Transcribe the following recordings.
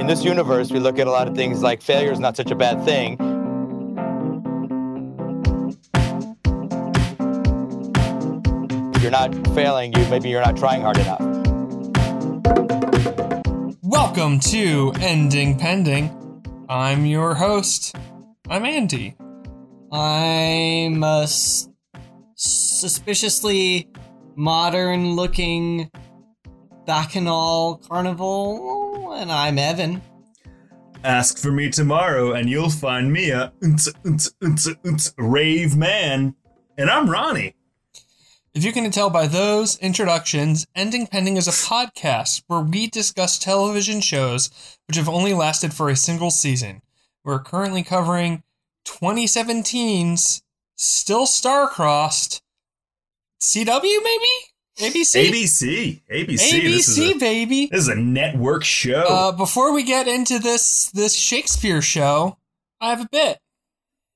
in this universe, we look at a lot of things like failure is not such a bad thing. If you're not failing, you maybe you're not trying hard enough. Welcome to Ending Pending. I'm your host. I'm Andy. I'm a s- suspiciously modern looking bacchanal carnival, and I'm Evan. Ask for me tomorrow, and you'll find me a rave man. And I'm Ronnie. If you can tell by those introductions, Ending Pending is a podcast where we discuss television shows which have only lasted for a single season. We're currently covering 2017's Still Star-Crossed CW, maybe? ABC? ABC. ABC. this, is ABC, a, baby. this is a network show. Uh, before we get into this this Shakespeare show, I have a bit.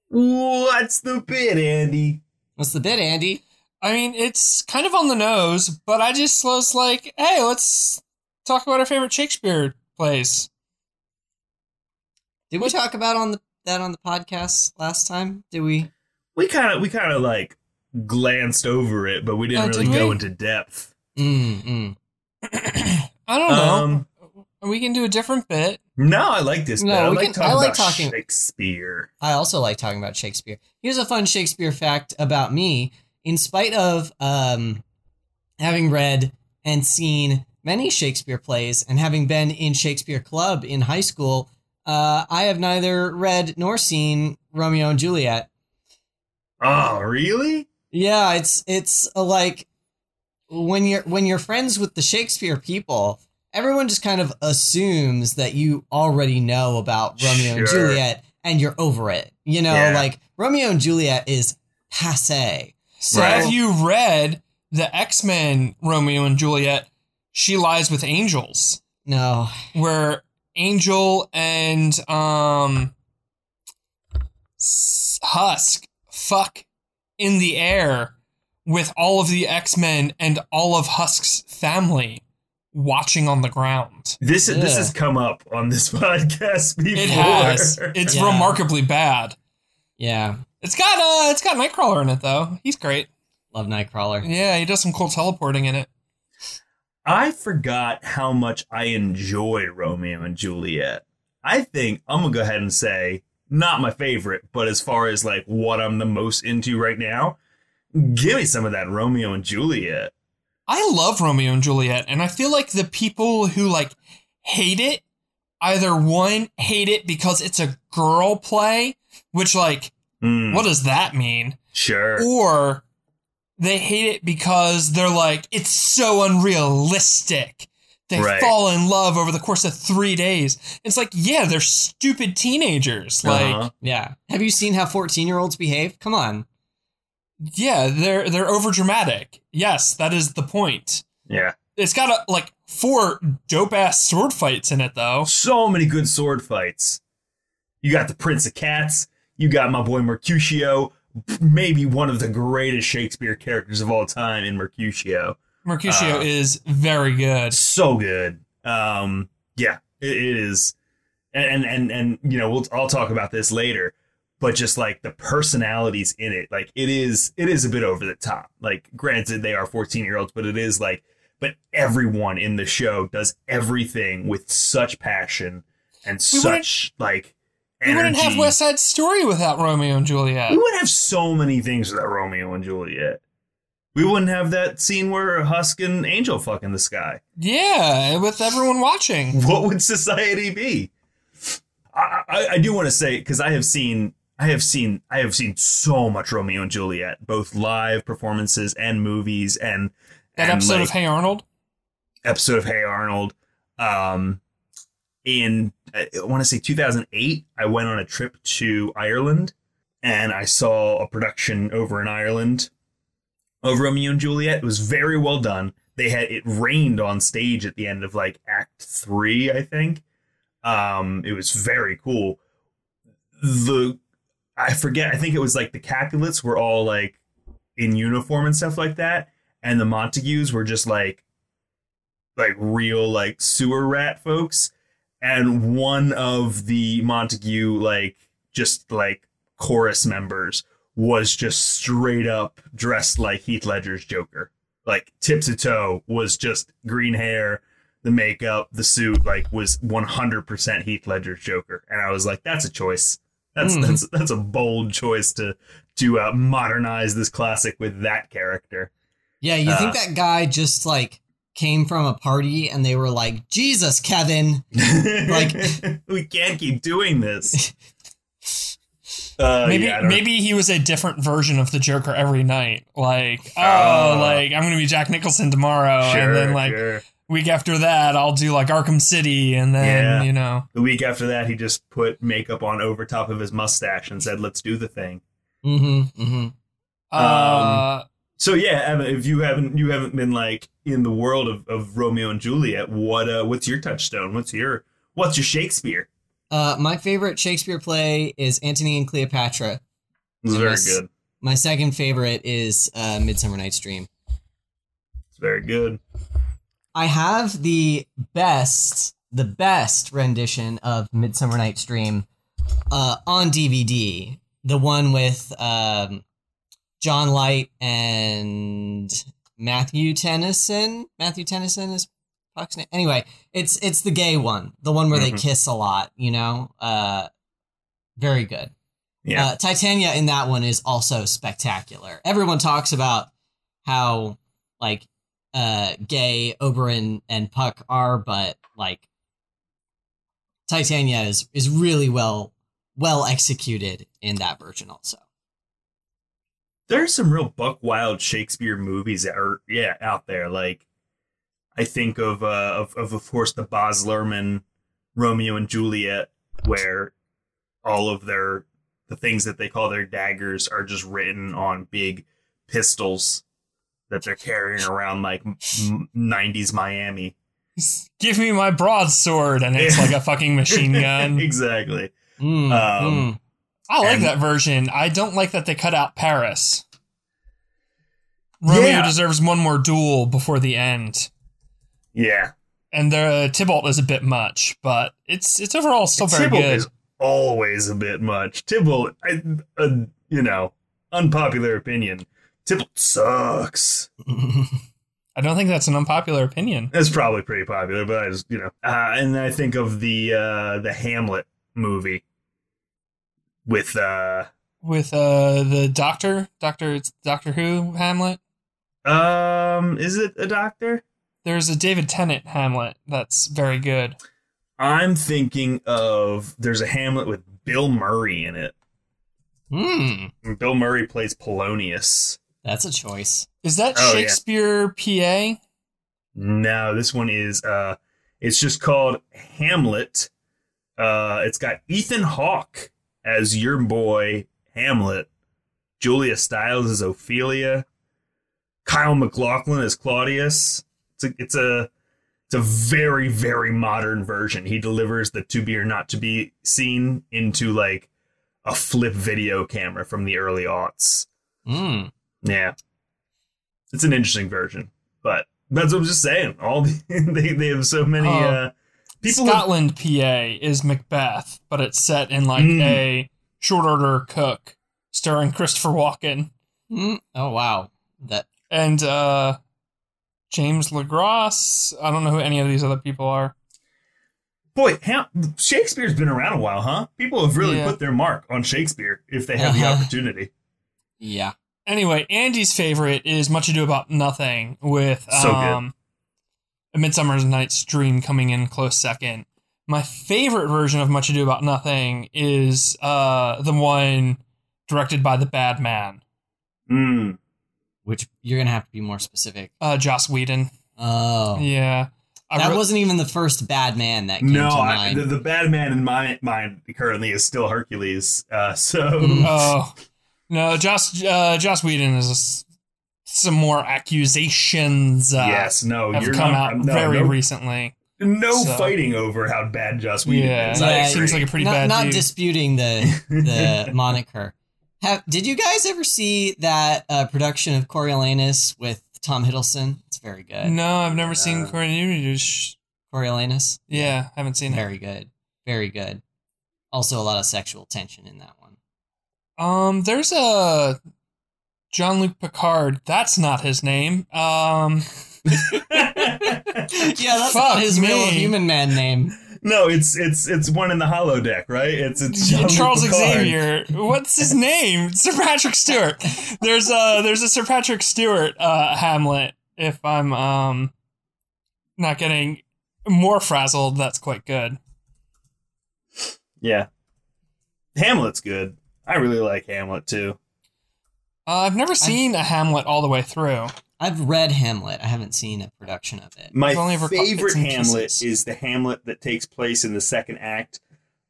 What's the bit, Andy? What's the bit, Andy? I mean, it's kind of on the nose, but I just was like, hey, let's talk about our favorite Shakespeare plays. Did we talk about on the that on the podcast last time? Did we? We kind of we kind of like glanced over it, but we didn't Oh, did really go we? into depth. Mm, mm. I don't know. Um, we can do a different bit. no, I like this. No, bit. I like can- talking I like about talking- Shakespeare. I also like talking about Shakespeare. Here's a fun Shakespeare fact about me. In spite of um, having read and seen many Shakespeare plays and having been in Shakespeare Club in high school, uh, I have neither read nor seen Romeo and Juliet. Oh, really? Yeah, it's it's uh, like when you're when you're friends with the Shakespeare people, everyone just kind of assumes that you already know about Romeo and Juliet and you're over it. You know, Yeah. like Romeo and Juliet is passe. So Right. Have you read the X Men Romeo and Juliet? She lies with angels, no, where Angel and um Husk fuck in the air with all of the X Men and all of Husk's family watching on the ground. This this has come up on this podcast before. It has. It's Yeah. remarkably bad. yeah, It's got uh, it's got Nightcrawler in it though. He's great. love Nightcrawler. Yeah, he does some cool teleporting in it. I forgot how much I enjoy Romeo and Juliet. I think I'm gonna go ahead and say not my favorite, but as far as like what I'm the most into right now, give me some of that Romeo and Juliet. I love Romeo and Juliet, and I feel like the people who like hate it either one hate it because it's a girl play, which like Hmm, what does that mean? Sure. Or they hate it because they're like it's so unrealistic. They Right. fall in love over the course of three days. It's like, yeah, they're stupid teenagers. Like, Uh-huh. Yeah. Have you seen how 14 year olds behave? Come on. yeah, they're they're over dramatic. Yes, that is the point. Yeah. It's got a, like four dope ass sword fights in it though. So many good sword fights. You got the Prince of Cats. You got my boy Mercutio, maybe one of the greatest Shakespeare characters of all time in Mercutio. Mercutio Uh, is very good. so good. Um, yeah, it, it is, and and and you know we'll I'll talk about this later, but just like the personalities in it, like it is it is a bit over the top. Like, granted, they are fourteen year olds, but it is like, but everyone in the show does everything with such passion and We such like We wouldn't have West Side Story without Romeo and Juliet. we would have so many things without Romeo and Juliet. We wouldn't have that scene where Husk and Angel fuck in the sky. Yeah, with everyone watching. what would society be? I, I, I do want to say because I have seen I have seen I have seen so much Romeo and Juliet, both live performances and movies, and That and, episode of Hey Arnold. episode of Hey Arnold. Um, in I want to say 2008, I went on a trip to Ireland, and I saw a production over in Ireland of Romeo and Juliet. It was very well done. They had it rained on stage at the end of like Act Three, I think. Um, it was very cool. The I forget. I think it was like the Capulets were all like in uniform and stuff like that, and the Montagues were just like like real like sewer rat folks. and one of the Montague like just like chorus members was just straight up dressed like Heath Ledger's Joker. Like tip to toe was just green hair, the makeup, the suit, like was 100% Heath Ledger's Joker. And I was like, that's a choice. That's Hmm. that's that's a bold choice to to uh, modernize this classic with that character. Yeah, you Uh, think that guy just like came from a party and they were like, Jesus, Kevin. like we can't keep doing this. Uh, maybe yeah, I don't- maybe he was a different version of the Joker every night. Like, oh, Uh, like I'm gonna be Jack Nicholson tomorrow, Sure, and then like sure. week after that I'll do like Arkham City, and then Yeah. you know, The week after that, he just put makeup on over top of his mustache and said, "Let's do the thing." Mm-hmm. Mm-hmm. uh, So yeah, Evan, if you haven't you haven't been like in the world of, of Romeo and Juliet, what uh what's your touchstone? What's your what's your Shakespeare? Uh, my favorite Shakespeare play is Antony and Cleopatra. It's very Yes. good. My second favorite is uh, Midsummer Night's Dream. It's very good. I have the best, the best rendition of Midsummer Night's Dream uh, on DVD. The one with um, John Light and Matthew Tennyson. Matthew Tennyson is Name. Anyway, it's it's the gay one, the one where they Mhm. kiss a lot. You know, uh, very good. Yeah. Uh, Titania in that one is also spectacular. Everyone talks about how like uh gay Oberon and Puck are, but like Titania is is really well well executed in that version also. There's some real buck wild Shakespeare movies that are yeah out there. Like I think of uh of of, of course the Baz Luhrmann Romeo and Juliet, where all of their the things that they call their daggers are just written on big pistols that they're carrying around like 90s Miami. give me my broadsword, and it's like a fucking machine gun. exactly. Mm, Um, mm. I like And- that version. I don't like that they cut out Paris. Romeo Yeah. deserves one more duel before the end. Yeah. And the Tybalt is a bit much, but it's it's overall still very Tybalt good. is always a bit much. Tybalt, I, uh, you know, unpopular opinion. Tybalt sucks. I don't think that's an unpopular opinion. It's probably pretty popular, but I just, you know, uh, and I think of the uh, the Hamlet movie with uh, With uh the Doctor, Doctor it's Doctor Who Hamlet. um, is it a doctor? There's a David Tennant Hamlet that's very good. I'm thinking of there's a Hamlet with Bill Murray in it. Mm, And Bill Murray plays Polonius. that's a choice. Is that Oh, yeah. Shakespeare PA? No, this one is uh it's just called Hamlet. Uh it's got Ethan Hawke as your boy Hamlet, Julia Stiles as Ophelia, Kyle MacLachlan as Claudius. It's a it's a it's a very very modern version. He delivers the to be or not to be scene into like a flip video camera from the early aughts. Mm. Yeah. It's an interesting version, but that's what I'm just saying. All the, they they have so many Oh. uh people have- Scotland PA is Macbeth, but it's set in like Mm. a short order cook starring Christopher Walken Mm. Oh wow, that and uh James LeGros. I don't know who any of these other people are. boy, Shakespeare's been around a while, huh? People have really Yeah. put their mark on Shakespeare if they have the Uh-huh. opportunity. yeah. Anyway, Andy's favorite is Much Ado About Nothing with So um A Midsummer's Night's Dream coming in close second. My favorite version of Much Ado About Nothing is uh the one directed by the bad man, Mm. Which you're gonna have to be more specific. uh Joss Whedon. Oh, Yeah. I that re- wasn't even the first bad man that came No, to I, mind. the, the bad man in my mind currently is still Hercules. Uh, so Mm. Oh no, Joss uh, Joss Whedon is s- some more accusations. Uh, yes, no, have you're come not, out no, very no, recently. no so- fighting over how bad Joss Whedon Yeah, is. Yeah, it seems like a pretty not, bad not dude. disputing the the moniker. Have did you guys ever see that uh, production of Coriolanus with Tom Hiddleston? It's very good. no, I've never seen Uh, Cornelius. Coriolanus. Yeah, I haven't seen it. Very good. Very good. Also, a lot of sexual tension in that one. Um, there's a Jean-Luc Picard. That's not his name. Um, Yeah, that's Fuck not his real human man name. No, it's it's it's one in the holodeck, right? It's it's Yeah, Jean-Luc Charles Picard. Xavier. What's his name? Sir Patrick Stewart. There's a there's a Sir Patrick Stewart uh, Hamlet. If I'm um not getting more frazzled, that's quite good. Yeah, Hamlet's good. I really like Hamlet too. Uh, I've never seen a Hamlet all the way through. I've read Hamlet. I haven't seen a production of it. My only ever caught bits favorite Hamlet is the Hamlet that takes place in the second act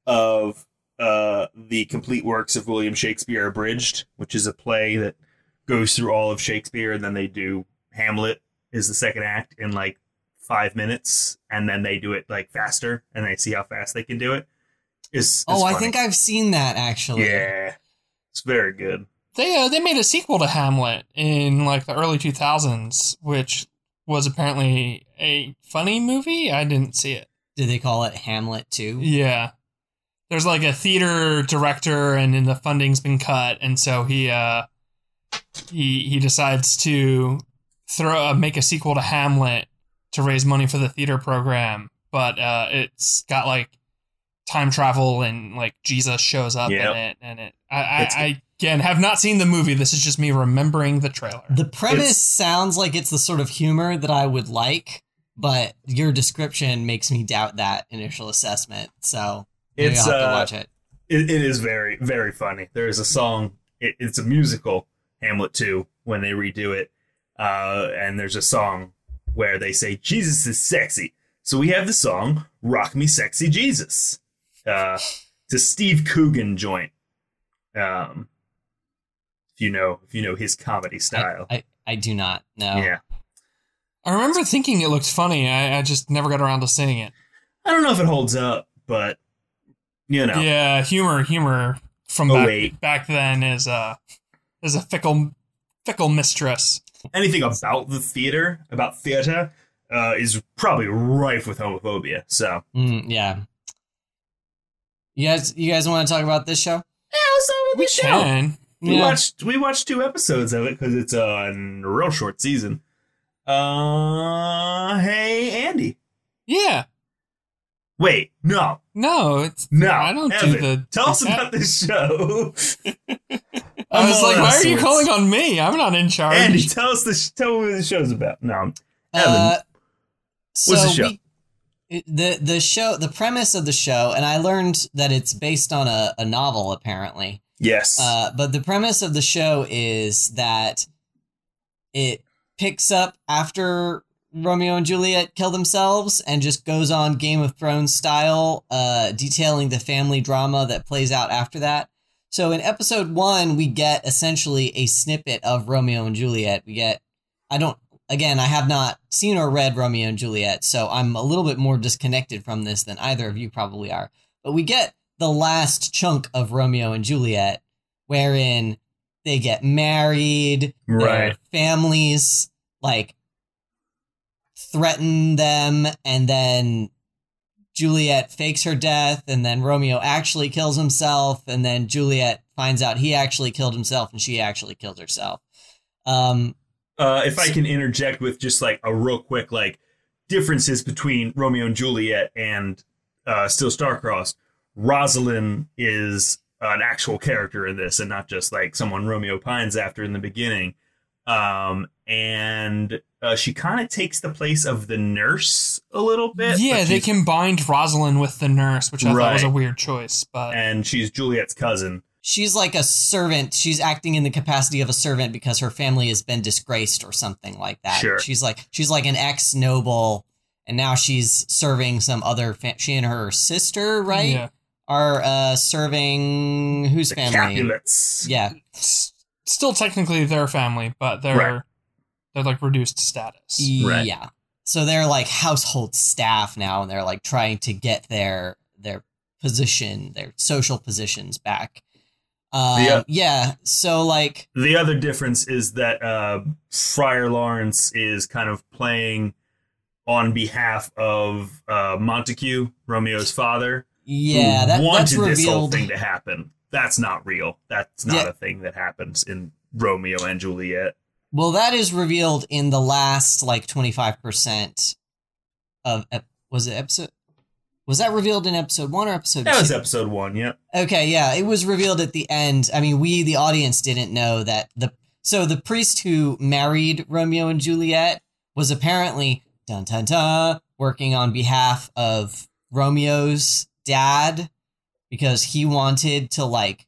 of uh, the complete works of William Shakespeare abridged, which is a play that goes through all of Shakespeare, and then they do Hamlet is the second act in like five minutes, and then they do it like faster, and they see how fast they can do it. Is Oh, I think I've seen that actually. yeah, it's very good. They uh, they made a sequel to Hamlet in like the early 2000s, which was apparently a funny movie. I didn't see it. Did they call it Hamlet too? Yeah. There's like a theater director and then the funding's been cut and so he uh he he decides to throw uh, make a sequel to Hamlet to raise money for the theater program, but uh it's got like time travel and like Jesus shows up Yep. in it and it I I, I again have not seen the movie. This is just me remembering the trailer. The premise It's- sounds like it's the sort of humor that I would like, but your description makes me doubt that initial assessment. So maybe It's I'll have to uh, watch it. it, it is very very funny there is a song it, it's a musical hamlet 2 when they redo it uh, and there's a song where they say jesus is sexy so we have the song rock me sexy jesus uh, it's a steve coogan joint um, if you know if you know his comedy style I, I, I do not know. yeah I remember thinking it looked funny. I, I just never got around to seeing it. i don't know if it holds up but you know Yeah, humor, humor from Oh, back, wait. back then is a is a fickle fickle mistress. anything about the theater about theater uh, is probably rife with homophobia so Mm, yeah. You guys, you guys want to talk about this show? Yeah, what's up with We the show? can. We Yeah. watched we watched two episodes of it because it's a real short season. Uh, hey Andy. Yeah. Wait, no, No, it's no. I don't Evan, do the. Tell us the- about this show. I was like, why out are you calling on me? I'm not in charge. Andy, tell us this. Tell me what the show's about. No, Evan. Uh, so What's the show? we- it- the the show the premise of the show, and I learned that it's based on a, a novel apparently. yes, Uh, but the premise of the show is that it picks up after Romeo and Juliet kill themselves and just goes on Game of Thrones style, uh, detailing the family drama that plays out after that. So in episode one, we get essentially a snippet of Romeo and Juliet. We get, I don't, again, I have not seen or read Romeo and Juliet, so I'm a little bit more disconnected from this than either of you probably are. But we get the last chunk of Romeo and Juliet, wherein they get married, their Right. families like threaten them, and then Juliet fakes her death, and then Romeo actually kills himself, and then Juliet finds out he actually killed himself, and she actually killed herself. Um, uh, if I can interject with just like a real quick like differences between Romeo and Juliet and uh, Still Starcrossed, Rosalind is an actual character in this and not just like someone Romeo pines after in the beginning. Um, and uh, she kind of takes the place of the nurse a little bit. yeah, they combined Rosalind with the nurse, which I thought was a weird choice. But and she's Juliet's cousin. She's like a servant. She's acting in the capacity of a servant because her family has been disgraced or something like that. Sure. She's like she's like an ex noble, and now she's serving some other. Fa- she and her sister, right, Yeah. are uh, serving whose The family? Capulets. Yeah, S- Still technically their family, but they're Right. they're like reduced status. Right. yeah. So they're like household staff now, and they're like trying to get their their position, their social positions back. Um, Yeah. yeah. So like The other difference is that uh, Friar Lawrence is kind of playing on behalf of uh, Montague, Romeo's father. Yeah, that, wanted that's this whole thing to happen. That's not real. That's not Yeah. a thing that happens in Romeo and Juliet. Well, that is revealed in the last like twenty five percent of ep- was it episode? Was that revealed in episode one or episode That was episode one. Yeah. Okay, yeah, it was revealed at the end. I mean, we the audience didn't know that the so the priest who married Romeo and Juliet was apparently dun dun dun working on behalf of Romeo's dad because he wanted to like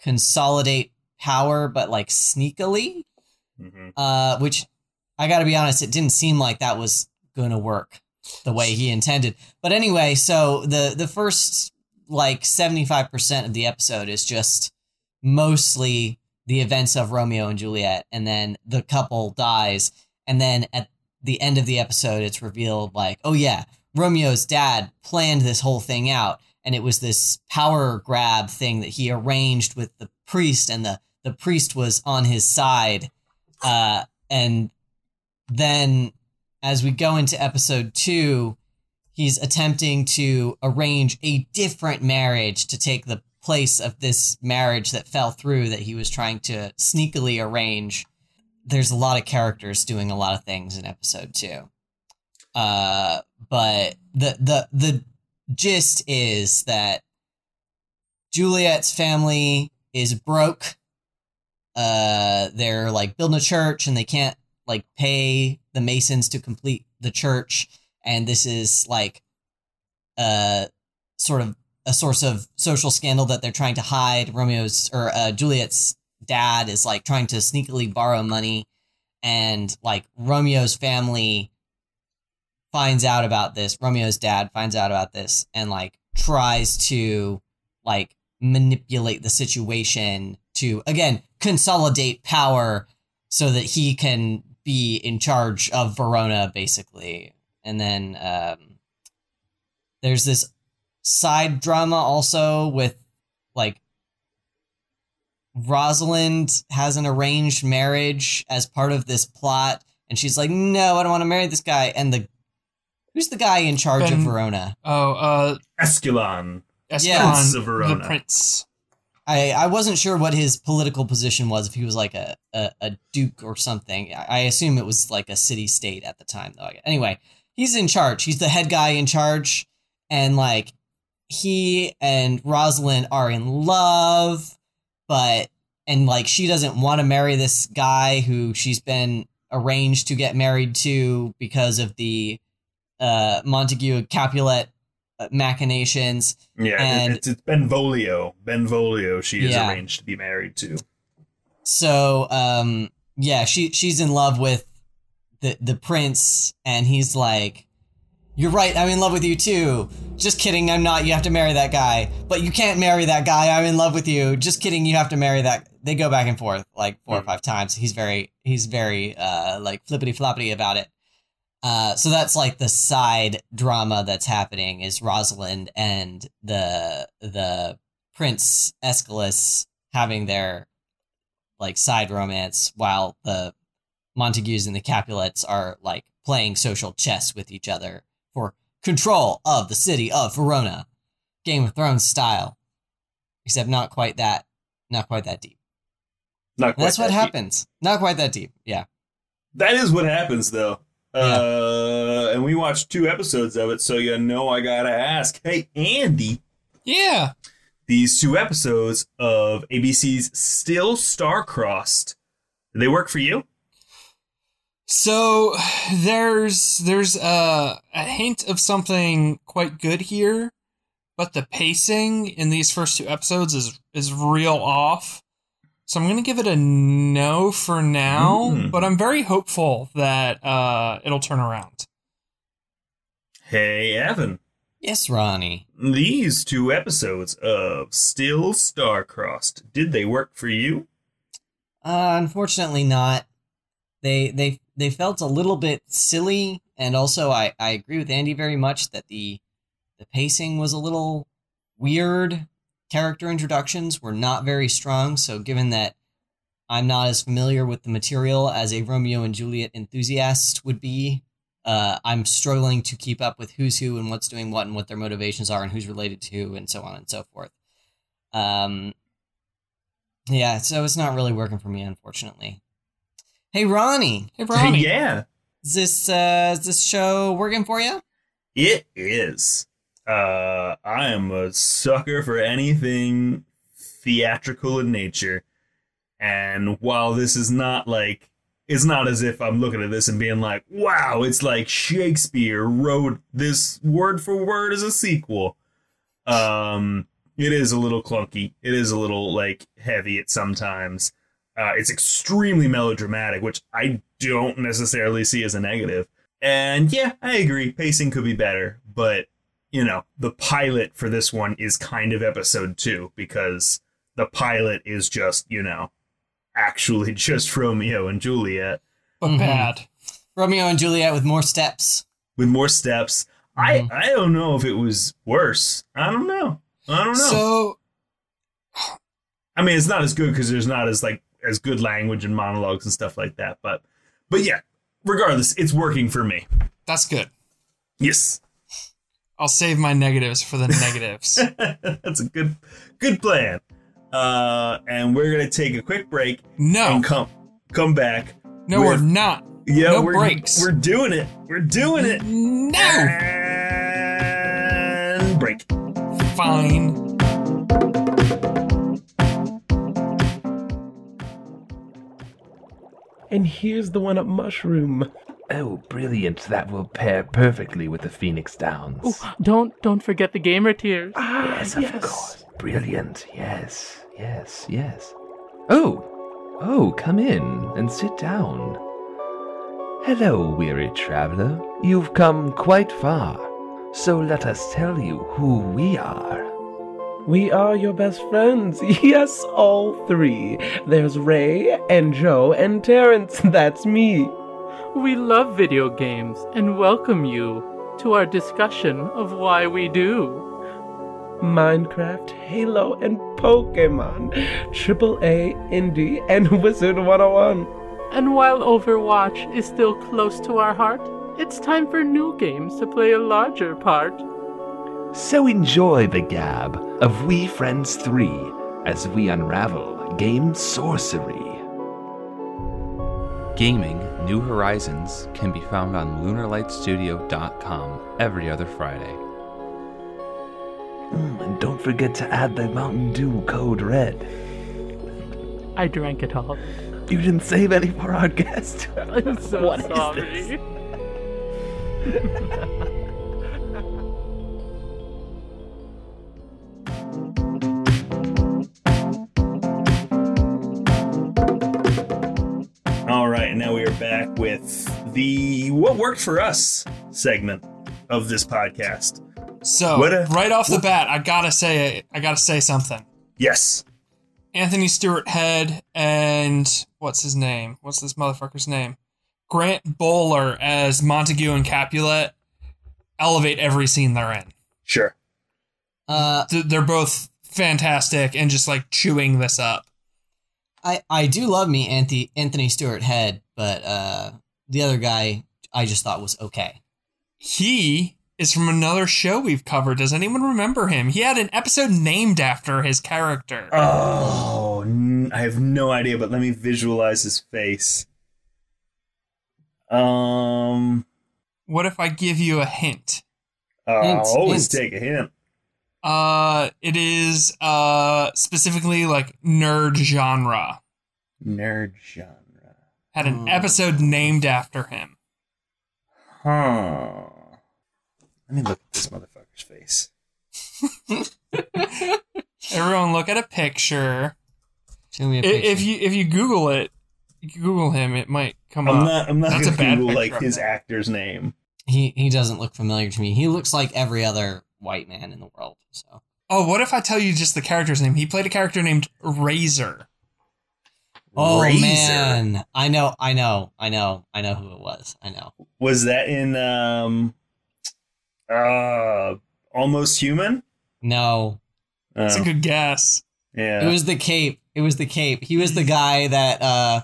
consolidate power but like sneakily hmm uh, which I got to be honest, it didn't seem like that was going to work the way he intended. But anyway, so the the first like seventy five percent of the episode is just mostly the events of Romeo and Juliet, and then the couple dies, and then at the end of the episode, it's revealed like, oh yeah, Romeo's dad planned this whole thing out, and it was this power grab thing that he arranged with the priest, and the the priest was on his side uh, and then as we go into episode two, he's attempting to arrange a different marriage to take the place of this marriage that fell through that he was trying to sneakily arrange. There's a lot of characters doing a lot of things in episode two. Uh, but the the the gist is that Juliet's family is broke uh they're like building a church and they can't like pay the masons to complete the church and this is like uh sort of a source of social scandal that they're trying to hide. Romeo's or uh juliet's dad is like trying to sneakily borrow money and like romeo's family finds out about this romeo's dad finds out about this and like tries to like manipulate the situation to again consolidate power so that he can be in charge of Verona basically. And then um there's this side drama also with like Rosalind has an arranged marriage as part of this plot and she's like no I don't want to marry this guy and the who's the guy in charge of Verona Oh, uh, Escalon. Escalon, Prince of Verona. the prince. I, I wasn't sure what his political position was if he was like a, a, a duke or something. I, assume it was like a city state at the time though. Anyway, he's in charge. He's the head guy in charge, and like he and Rosalind are in love, but and like she doesn't want to marry this guy who she's been arranged to get married to because of the uh Montague Capulet machinations. Yeah, And- it's, it's Benvolio. Benvolio. She is Yeah. arranged to be married to. So um yeah, she she's in love with the the prince and he's like you're right, I'm in love with you too. Just kidding, I'm not. You have to marry that guy. But you can't marry that guy. I'm in love with you. Just kidding, you have to marry that. They go back and forth like four or Hmm. five times. He's very he's very uh like flippity floppity about it. Uh so that's like the side drama that's happening is Rosalind and the the Prince Escalus having their like side romance while the Montagues and the Capulets are like playing social chess with each other for control of the city of Verona. Game of Thrones style. Except not quite that not quite that deep. Not quite That's what deep. happens. Not quite that deep. Yeah. That is what happens, though. Uh, and we watched two episodes of it, so you know I gotta ask. Hey, Andy, Yeah. these two episodes of ABC's Still Star-Crossed, they work for you? So there's there's a, a hint of something quite good here, but the pacing in these first two episodes is is real off. So I'm gonna give it a no for now, Mm. but I'm very hopeful that uh, it'll turn around. Hey, Evan. Yes, Ronnie. These two episodes of Still Star-Crossed, did they work for you? Uh, unfortunately not. They they they felt a little bit silly, and also I I agree with Andy very much that the the pacing was a little weird. Character introductions were not very strong. So given that I'm not as familiar with the material as a Romeo and Juliet enthusiast would be, uh, I'm struggling to keep up with who's who and what's doing what and what their motivations are and who's related to who and so on and so forth. Um, yeah, so it's not really working for me, unfortunately. Hey, Ronnie, Hey, Ronnie. yeah, is this uh, is this show working for you? it is. Uh, I am a sucker for anything theatrical in nature, and while this is not like, it's not as if I'm looking at this and being like, "Wow, it's like Shakespeare wrote this word for word as a sequel." Um, it is a little clunky. It is a little like heavy at sometimes. Uh, it's extremely melodramatic, which I don't necessarily see as a negative. And yeah, I agree. Pacing could be better, but you know, the pilot for this one is kind of episode two because the pilot is just, you know, actually just Romeo and Juliet But Mhm. bad. Romeo and Juliet with more steps. with more steps. Mhm. I I don't know if it was worse. I don't know. I don't know. So I mean, it's not as good because there's not as like as good language and monologues and stuff like that. But but yeah, regardless, it's working for me. that's good. Yes, I'll save my negatives for the negatives. that's a good good plan. Uh, and we're gonna take a quick break No, and come come back. no, we're not. Yeah, No we're, breaks. We're doing it. We're doing it. No, And break. fine. And here's the one up mushroom. Oh, brilliant. That will pair perfectly with the Phoenix Downs. Oh, don't don't forget the gamer tears. Ah, yes, of course. Brilliant. Yes, yes, yes. Oh, oh, come in and sit down. Hello, weary traveler. You've come quite far. So let us tell you who we are. We are your best friends. Yes, all three. There's Ray and Joe and Terrence. That's me. We love video games and welcome you to our discussion of why we do. Minecraft, Halo, and Pokemon. AAA, Indie, and Wizard 101. And while Overwatch is still close to our heart, it's time for new games to play a larger part. So enjoy the gab of We Friends 3 as we unravel game sorcery. Gaming New Horizons can be found on lunarlightstudio.com every other Friday. Mm, and don't forget to add the Mountain Dew code red. I drank it all. You didn't save any for our guest. I'm so What is sorry. right, now we are back with the what worked for us segment of this podcast. So What a- right off the bat, I gotta say, I gotta say something. Yes. Anthony Stewart Head and what's his name? What's this motherfucker's name? Grant Bowler as Montague and Capulet elevate every scene they're in. Sure. Uh, They're both fantastic and just like chewing this up. I I do love me Anthony Anthony Stewart Head, but uh, the other guy I just thought was okay. He is from another show we've covered. Does anyone remember him? He had an episode named after his character. Oh, n- I have no idea, but let me visualize his face. Um, What if I give you a hint? uh, Hint, I'll always hint. take a hint. Uh, it is uh specifically like nerd genre. Nerd genre. Had an Hmm. episode named after him. Huh. Let me look at this motherfucker's face. Everyone, look at a picture. Show me a I- picture. If you if you Google it, you Google him, it might come I'm up. not. I'm not That's a gonna bad Google like his actor's name. he he doesn't look familiar to me. He looks like every other white man in the world. So Oh, what if I tell you just the character's name? He played a character named Razor. oh Razor. man, I know, I know, I know, I know who it was. I know. Was that in um, uh, Almost Human? No, That's Oh, a good guess. yeah. it was the cape. It was the cape. He was the guy that uh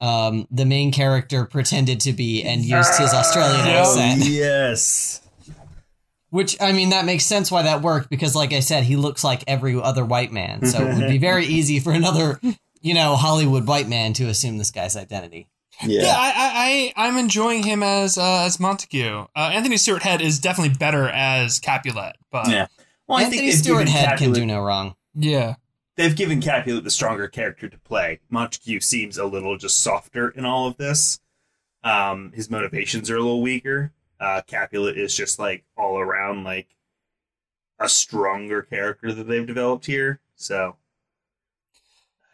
um, the main character pretended to be and used his Australian Yep. accent. yes. Which I mean, that makes sense why that worked because, like I said, he looks like every other white man, so it would be very easy for another, you know, Hollywood white man to assume this guy's identity. Yeah, Yeah. I, I, I, I'm enjoying him as uh, as Montague. Uh, Anthony Stewart Head is definitely better as Capulet, but Yeah. Well, I Anthony think they've Stewart given Head can do no wrong. yeah. they've given Capulet the stronger character to play. Montague seems a little just softer in all of this. Um, his motivations are a little weaker. Uh, Capulet is just like all around like a stronger character that they've developed here. So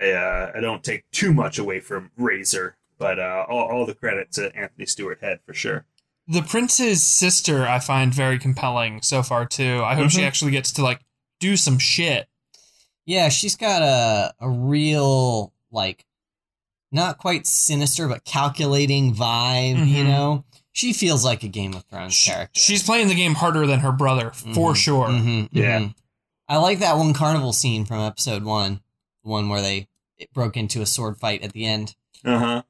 I, uh, I don't take too much away from Razor, but uh, all, all the credit to Anthony Stewart Head for sure. The prince's sister I find very compelling so far too. I hope she Mhm. actually gets to like do some shit. Yeah, she's got a a real like not quite sinister but calculating vibe, you Mhm. know. She feels like a Game of Thrones She- character. she's playing the game harder than her brother for Mhm, sure. mhm, Yeah. mhm. I like that one carnival scene from episode 1, the one where they it broke into a sword fight at the end. Uh huh.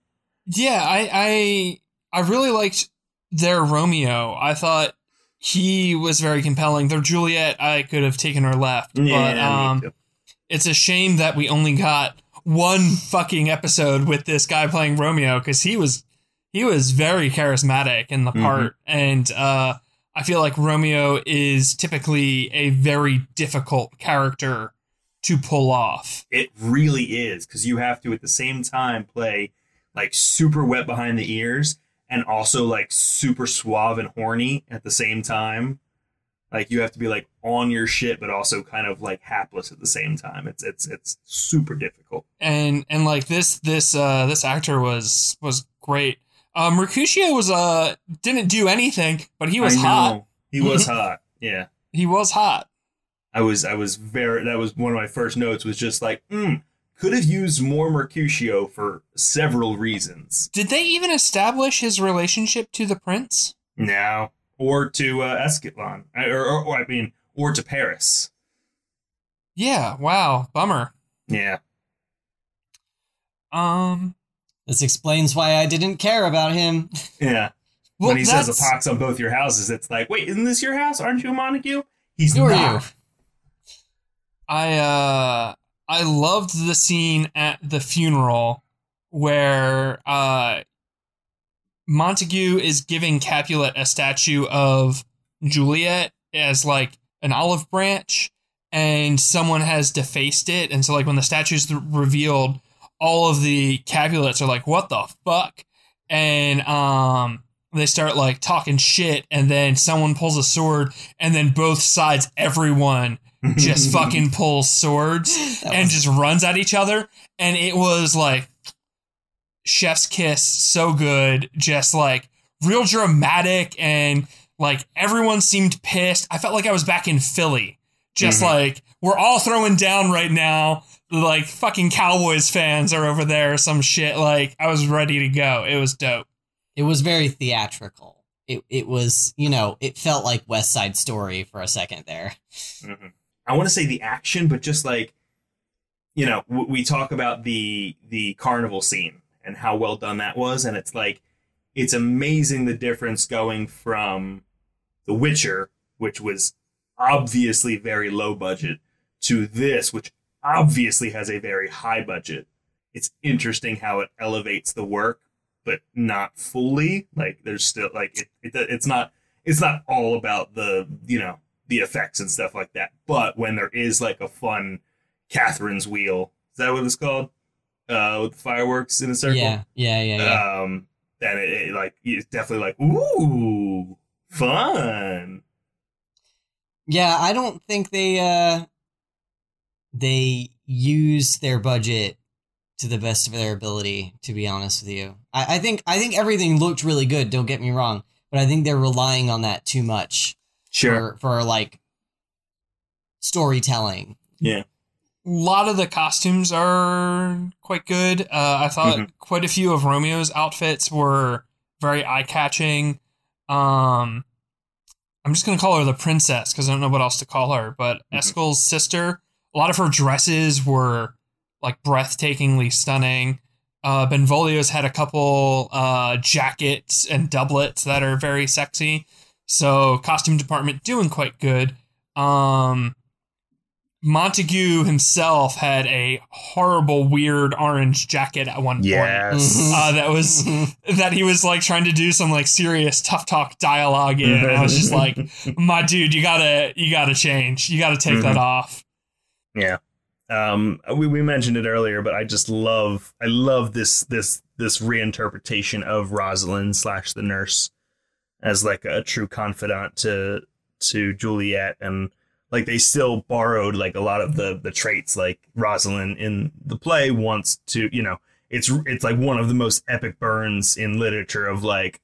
Yeah, I, I I really liked their Romeo. I thought he was very compelling. Their Juliet, I could have taken her left, Yeah, but me um, it's a shame that we only got one fucking episode with this guy playing Romeo because he was he was very charismatic in the Mhm. part, and uh, I feel like Romeo is typically a very difficult character to pull off. It really is because you have to at the same time play like super wet behind the ears and also like super suave and horny at the same time. Like you have to be like on your shit, but also kind of like hapless at the same time. It's it's it's super difficult. and and like this this uh this actor was was great. Um Mercutio was uh didn't do anything, but he was hot. He was hot. Yeah. He was hot. I was I was very that was one of my first notes was just like, mm, could have used more Mercutio for several reasons. Did they even establish his relationship to the prince? now or to uh, Escalon, or, or, or I mean, or to Paris. Yeah, wow, bummer. Yeah, Um This explains why I didn't care about him. yeah. well, when he says a that's- pox on both your houses, it's like, wait, isn't this your house? Aren't you a Montague? He's Who not. you? I uh I loved the scene at the funeral where uh Montague is giving Capulet a statue of Juliet as like an olive branch and someone has defaced it and so like when the statue's revealed all of the Capulets are like what the fuck and um they start like talking shit and then someone pulls a sword and then both sides everyone just fucking pulls swords That and was- just runs at each other. And it was like chef's kiss, so good, just like real dramatic and like everyone seemed pissed. I felt like I was back in Philly. Just Mhm. like we're all throwing down right now. Like fucking Cowboys fans are over there or some shit. Like I was ready to go. It was dope. It was very theatrical. It it was, you know, it felt like West Side Story for a second there. Mhm. I want to say the action, but just like you know, w- we talk about the the carnival scene and how well done that was, and it's like it's amazing the difference going from The Witcher, which was obviously very low budget, to this, which obviously has a very high budget. It's interesting how it elevates the work, but not fully. Like there's still like it, it it's not it's not all about the you know the effects and stuff like that. But when there is like a fun Catherine's wheel, is that what it's called? Uh, with fireworks in a circle. Yeah, yeah, yeah, yeah. Um, then it, it like it's definitely like ooh fun. Yeah, I don't think they uh they use their budget to the best of their ability, to be honest with you. I, I think I think everything looked really good, don't get me wrong. But I think they're relying on that too much for, for like storytelling. Yeah. A lot of the costumes are quite good. Uh, I thought Mhm. quite a few of Romeo's outfits were very eye catching. Um, I'm just gonna call her the princess because I don't know what else to call her. But Mhm. Eskel's sister, a lot of her dresses were like breathtakingly stunning. Uh, Benvolio's had a couple uh, jackets and doublets that are very sexy. So costume department doing quite good. Um, Montague himself had a horrible, weird orange jacket at one point. Yes. Uh, that was that he was like trying to do some like serious tough talk dialogue in. And I was just like, my dude, you gotta you gotta change. You gotta take that off. Yeah. Um we, we mentioned it earlier, but I just love I love this this this reinterpretation of Rosalind slash the nurse as like a true confidant to to Juliet and like they still borrowed like a lot of the the traits like Rosalind in the play wants to you know it's it's like one of the most epic burns in literature of like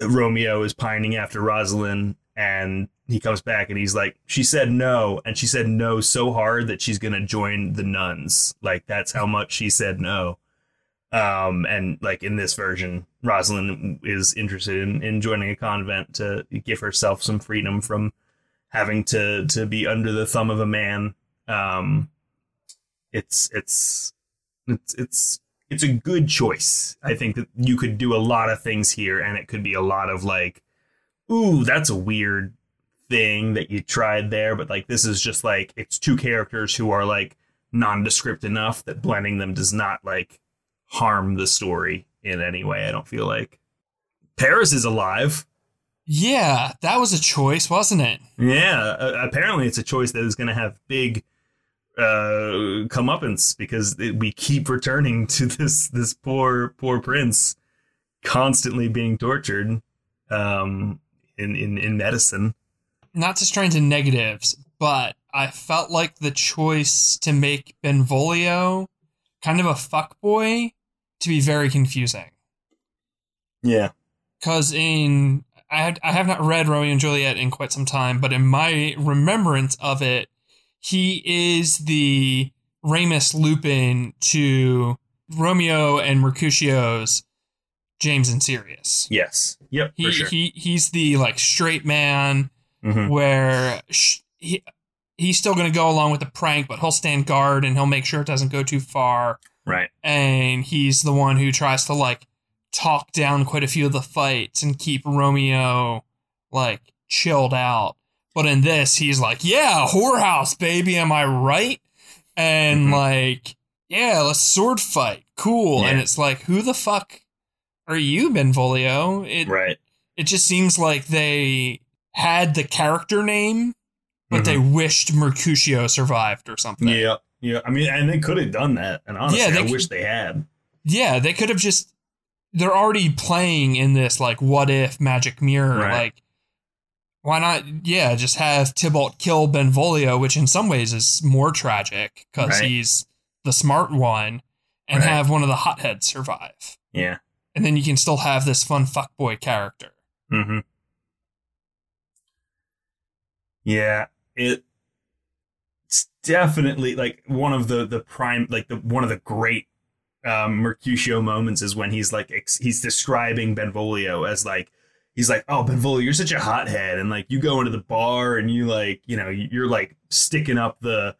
Romeo is pining after Rosalind and he comes back and he's like she said no and she said no so hard that she's to join the nuns. Like that's how much she said no. Um and like in this version Rosalind is interested in, in joining a convent to give herself some freedom from having to to be under the thumb of a man. Um it's it's it's it's it's a good choice. I think that you could do a lot of things here and it could be a lot of like ooh that's a weird thing that you tried there but like this is just like it's two characters who are like nondescript enough that blending them does not like harm the story in any way i don't feel like paris is alive Yeah, that was a choice, wasn't it? Yeah, uh, apparently it's a choice that is going to have big uh comeuppance because it, we keep returning to this this poor poor prince constantly being tortured um in in in medicine. Not to strain to negatives, but I felt like the choice to make Benvolio kind of a fuckboy to be very confusing. Yeah. Because in I had, I have not read Romeo and Juliet in quite some time, but in my remembrance of it, he is the Remus Lupin to Romeo and Mercutio's James and Sirius. Yes. Yep, He sure. he he's the like straight man Mhm. where sh- he he's still going to go along with the prank, but he'll stand guard and he'll make sure it doesn't go too far. Right. And he's the one who tries to like talk down quite a few of the fights and keep Romeo like chilled out. But in this, he's like, "Yeah, whorehouse, baby, am I right?" And Mhm. like, "Yeah, let's sword fight, cool." And it's like, "Who the fuck are you, Benvolio?" It Right. it just seems like they had the character name, but Mhm. they wished Mercutio survived or something. Yeah. Yeah. I mean, and they could have done that. And honestly, Yeah, I c- wish they had. Yeah, they could have just. They're already playing in this like what if magic mirror Right. like. Why not? Yeah, just have Tybalt kill Benvolio, which in some ways is more tragic because Right. he's the smart one, and Right. have one of the hotheads survive, Yeah. and then you can still have this fun fuckboy character. Mm-hmm. Yeah, it it's definitely like one of the the prime like the one of the great um Mercutio moments is when he's like ex- he's describing Benvolio as like he's like oh Benvolio you're such a hothead and like you go into the bar and you like you know you're like sticking up the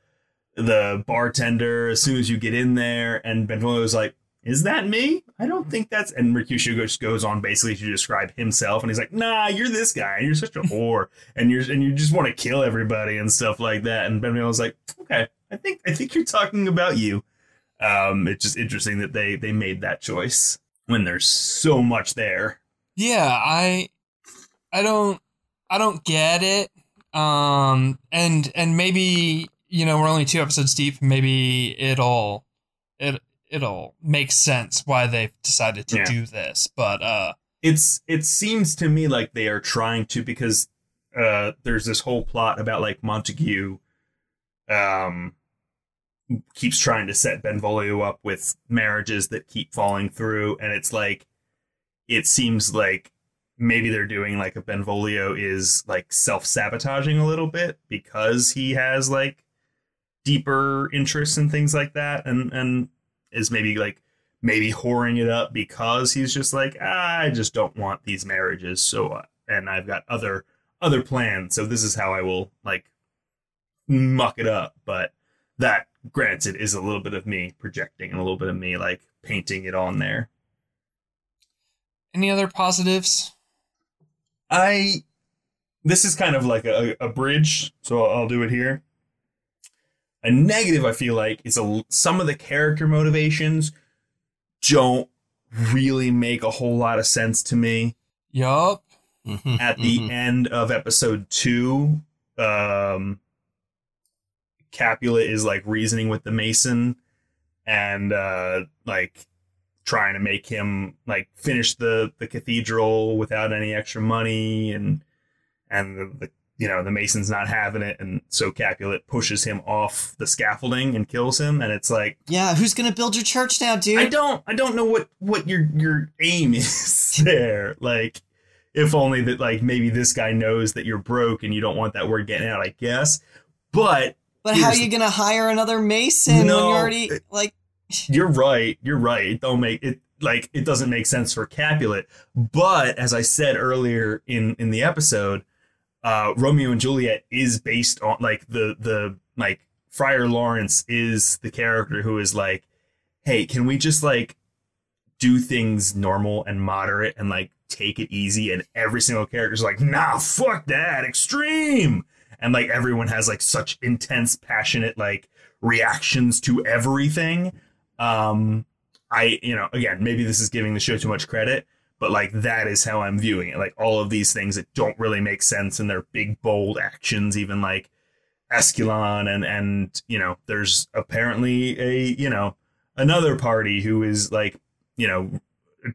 the bartender as soon as you get in there and Benvolio's like is that me? I don't think that's. And Mercutio just goes on basically to describe himself, and he's like, "Nah, you're this guy, and you're such a whore, and you're and you just want to kill everybody and stuff like that." And Benvolio was like, "Okay, I think I think you're talking about you." Um, it's just interesting that they they made that choice when there's so much there. Yeah, I I don't I don't get it. Um and and maybe you know we're only two episodes deep, maybe it'll it it'll make sense why they've decided to Yeah. do this. But uh it's it seems to me like they are trying to because uh there's this whole plot about like Montague um keeps trying to set Benvolio up with marriages that keep falling through and it's like it seems like maybe they're doing like a Benvolio is like self-sabotaging a little bit because he has like deeper interests and things like that and and is maybe like maybe whoring it up because he's just like ah, I just don't want these marriages so uh, and I've got other other plans so this is how I will like muck it up but that granted is a little bit of me projecting and a little bit of me like painting it on there. Any other positives? I this is kind of like a, a bridge, so I'll, I'll do it here. A negative, I feel like, is a some of the character motivations don't really make a whole lot of sense to me. Yup. At the end of episode two, um, Capulet is like reasoning with the Mason and uh, like trying to make him like finish the the cathedral without any extra money and and the, the you know the mason's not having it and so capulet pushes him off the scaffolding and kills him and it's like yeah, who's gonna build your church now, dude? i don't i don't know what what your your aim is there like if only that like maybe this guy knows that you're broke and you don't want that word getting out i guess but but how are you gonna hire another mason when No, you already like? You're right. You're right. It don't make it like it doesn't make sense for Capulet. But as I said earlier in in the episode, uh, Romeo and Juliet is based on like the the like Friar Lawrence is the character who is like, hey, can we just like do things normal and moderate and like take it easy? And every single character is like, nah, fuck that, extreme. And like everyone has like such intense, passionate like reactions to everything um i you know again maybe this is giving the show too much credit but like that is how i'm viewing it. Like all of these things that don't really make sense and they're big bold actions even like Escalus and and you know there's apparently a you know another party who is like you know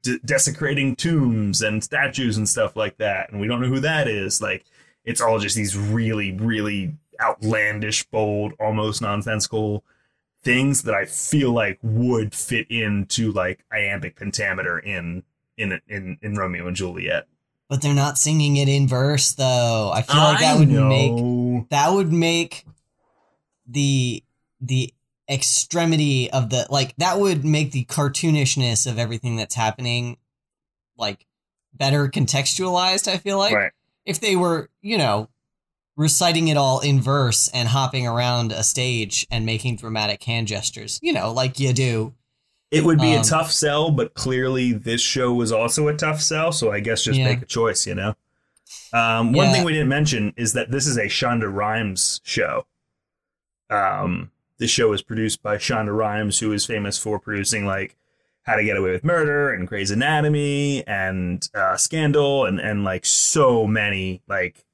de- desecrating tombs and statues and stuff like that and we don't know who that is. Like it's all just these really really outlandish bold almost nonsensical things that I feel like would fit into like iambic pentameter in in in in Romeo and Juliet. But they're not singing it in verse, though. I feel like that would make make that would make the the extremity of the like that would make the cartoonishness of everything that's happening like better contextualized i feel like right. if they were you know reciting it all in verse and hopping around a stage and making dramatic hand gestures you know like you do It would be Um, a tough sell, but clearly this show was also a tough sell. So I guess just Yeah. make a choice, you know. Um, one Yeah. thing we didn't mention is that this is a Shonda Rhimes show. Um, this show is produced by Shonda Rhimes, who is famous for producing like How to Get Away with Murder and Grey's Anatomy and uh, Scandal and and like so many like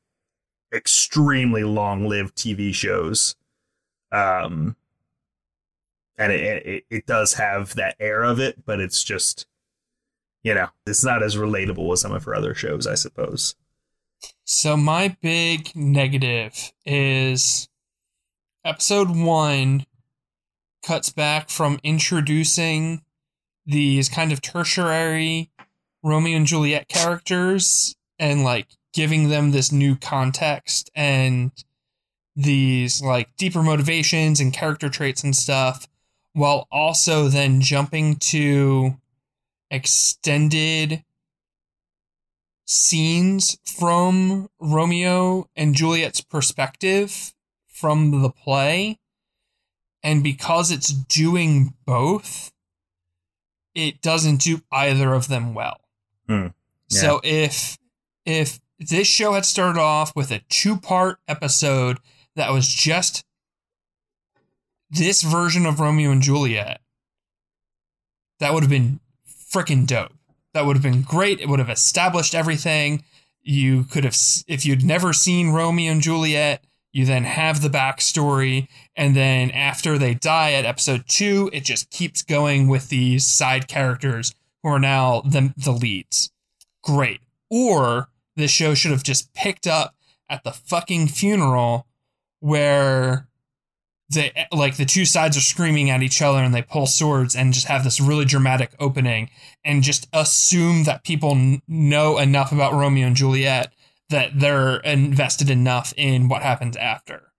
extremely long-lived TV shows. Um, and it, it it does have that air of it, but it's just you know it's not as relatable as some of her other shows, I suppose. So my big negative is episode one cuts back from introducing these kind of tertiary Romeo and Juliet characters and like giving them this new context and these like deeper motivations and character traits and stuff while also then jumping to extended scenes from Romeo and Juliet's perspective from the play. And because it's doing both, it doesn't do either of them well. Hmm. Yeah. So if if this show had started off with a two-part episode that was just this version of Romeo and Juliet, that would have been freaking dope. That would have been great. It would have established everything. You could have, if you'd never seen Romeo and Juliet, you then have the backstory. And then after they die at episode two, it just keeps going with these side characters who are now the, the leads. Great. Or this show should have just picked up at the fucking funeral where they like the two sides are screaming at each other and they pull swords and just have this really dramatic opening and just assume that people n- know enough about Romeo and Juliet that they're invested enough in what happens after.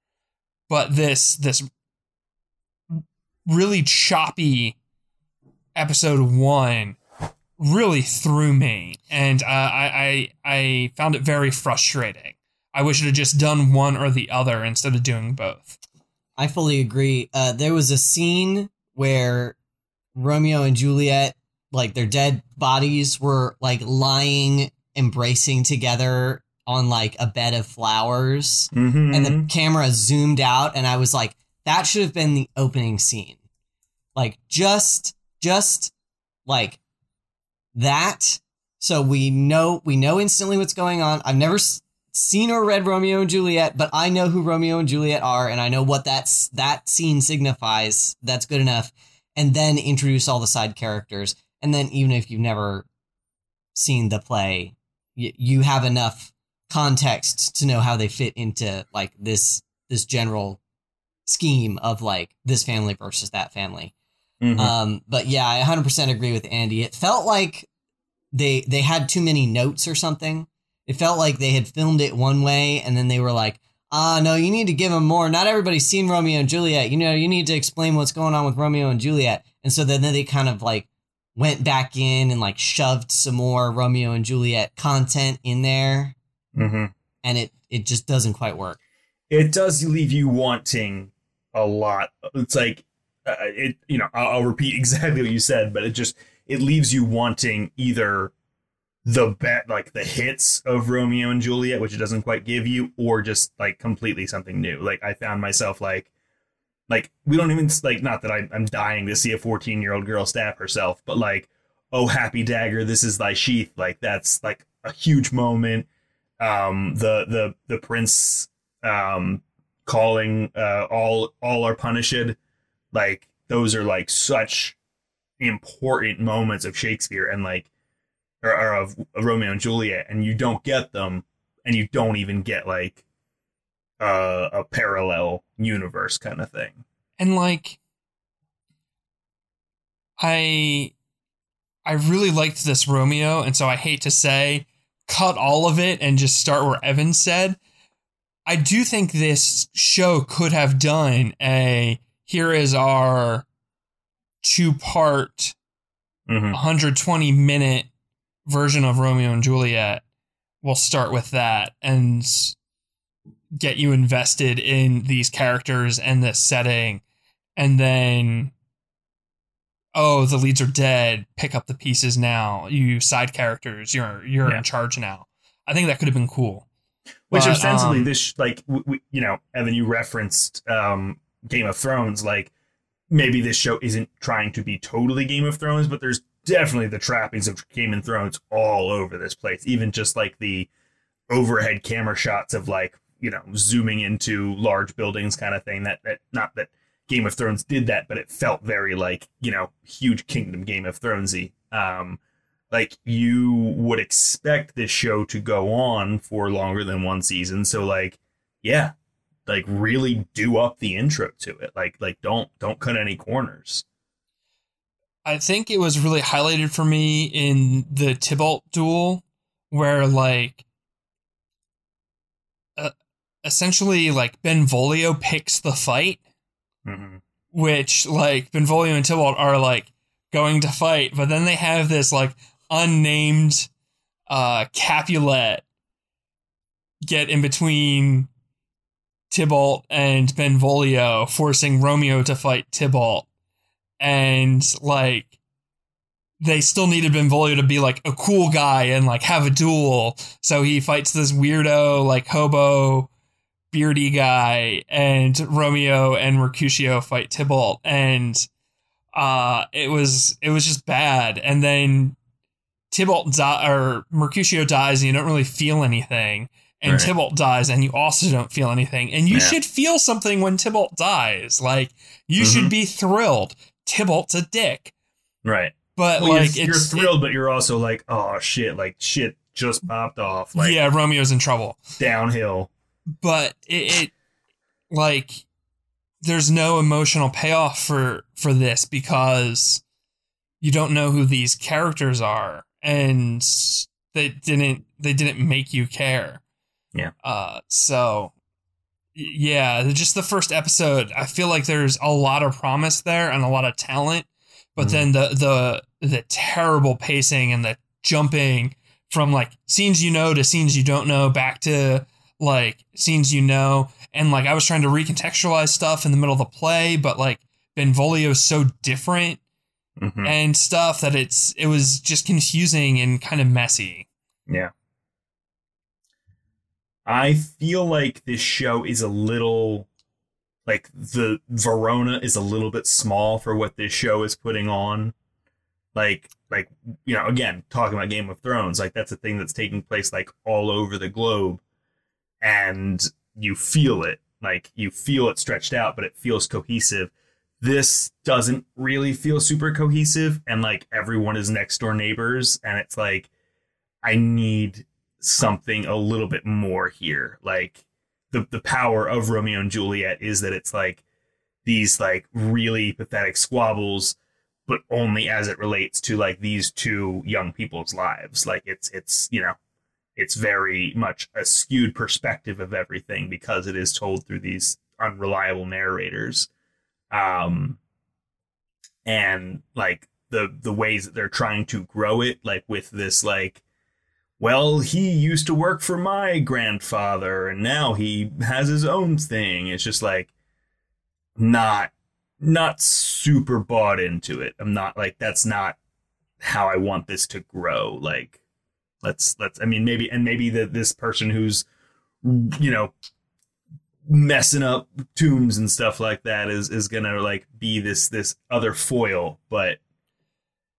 But this this really choppy episode one really threw me, and uh, I, I I found it very frustrating. I wish it had just done one or the other instead of doing both. I fully agree. Uh, there was a scene where Romeo and Juliet, like their dead bodies were like lying, embracing together on like a bed of flowers. Mhm. And the camera zoomed out, and I was like, that should have been the opening scene. Like just, just like that. So we know, we know instantly what's going on. I've never seen or read Romeo and Juliet, but I know who Romeo and Juliet are, and I know what that's that scene signifies. That's good enough. And then introduce all the side characters, and then even if you've never seen the play, y- you have enough context to know how they fit into like this this general scheme of like this family versus that family. Mhm. Um, but yeah, I 100% agree with Andy. It felt like they they had too many notes or something. It felt like they had filmed it one way and then they were like, "Ah, no, you need to give them more. Not everybody's seen Romeo and Juliet. You know, you need to explain what's going on with Romeo and Juliet." And so then they kind of like went back in and like shoved some more Romeo and Juliet content in there Mhm. and it it just doesn't quite work. it does leave you wanting a lot. It's like uh, it, you know, I'll, I'll repeat exactly what you said, but it just it leaves you wanting either the bet like the hits of Romeo and Juliet, which it doesn't quite give you, or just like completely something new. Like I found myself like like we don't even like not that I, I'm dying to see a 14 year old girl stab herself, but like oh happy dagger, this is thy sheath. Like that's like a huge moment. Um, the the the prince um calling uh all all are punished like those are like such important moments of shakespeare and like or, or of, of romeo and juliet and you don't get them and you don't even get like uh, a parallel universe kind of thing and like i i really liked this romeo and so i hate to say cut all of it and just start where evan said i do think this show could have done a here is our two part Mhm. 120 minute version of romeo and juliet we'll start with that and get you invested in these characters and this setting. And then oh the leads are dead. Pick up the pieces now. You side characters. You're you're Yeah. in charge now. I think that could have been cool. Which But, ostensibly um, this like w- w- you know evan you referenced um game of thrones like maybe this show isn't trying to be totally game of thrones but there's definitely the trappings of game of thrones all over this place. Even just like the overhead camera shots of like you know zooming into large buildings kind of thing. That that not that game of thrones did that but it felt very like you know huge kingdom game of thronesy. Um like you would expect this show to go on for longer than one season. So like yeah like really do up the intro to it. Like like don't don't cut any corners I think it was really highlighted for me in the Tybalt duel, where like, uh, essentially like Benvolio picks the fight, mm-hmm. which like Benvolio and Tybalt are like going to fight, but then they have this like unnamed uh Capulet get in between Tybalt and Benvolio, forcing Romeo to fight Tybalt. And like they still needed Benvolio to be like a cool guy and like have a duel. So he fights this weirdo, like hobo beardy guy, and Romeo and Mercutio fight Tybalt. And uh it was it was just bad. And then Tybalt di- or Mercutio dies and you don't really feel anything. And Right. Tybalt dies and you also don't feel anything. And you Yeah. should feel something when Tybalt dies. Like you Mhm. should be thrilled. Tybalt's a dick. right But well, like you're, you're thrilled but you're also like oh shit like shit just popped off like yeah, Romeo's in trouble. downhill But it, it like there's no emotional payoff for for this because you don't know who these characters are and they didn't they didn't make you care. Yeah. Uh so yeah, just the first episode, I feel like there's a lot of promise there and a lot of talent, but Mhm. then the the the terrible pacing and the jumping from like scenes you know to scenes you don't know back to like scenes you know and like I was trying to recontextualize stuff in the middle of the play, but like Benvolio is so different Mhm. and stuff that it's it was just confusing and kind of messy. Yeah. I feel like this show is a little like the Verona is a little bit small for what this show is putting on. Like like you know, again, talking about Game of Thrones, like that's a thing that's taking place like all over the globe and you feel it. Like you feel it stretched out, but it feels cohesive. This doesn't really feel super cohesive and like everyone is next door neighbors and it's like I need something a little bit more here. Like the the power of Romeo and Juliet is that it's like these like really pathetic squabbles, but only as it relates to like these two young people's lives. Like it's it's you know it's very much a skewed perspective of everything because it is told through these unreliable narrators. Um and like the the ways that they're trying to grow it like with this like well, he used to work for my grandfather and now he has his own thing. It's just like not not super bought into it. I'm not like that's not how I want this to grow. Like let's let's I mean maybe and maybe that this person who's you know messing up tombs and stuff like that is is to like be this this other foil, but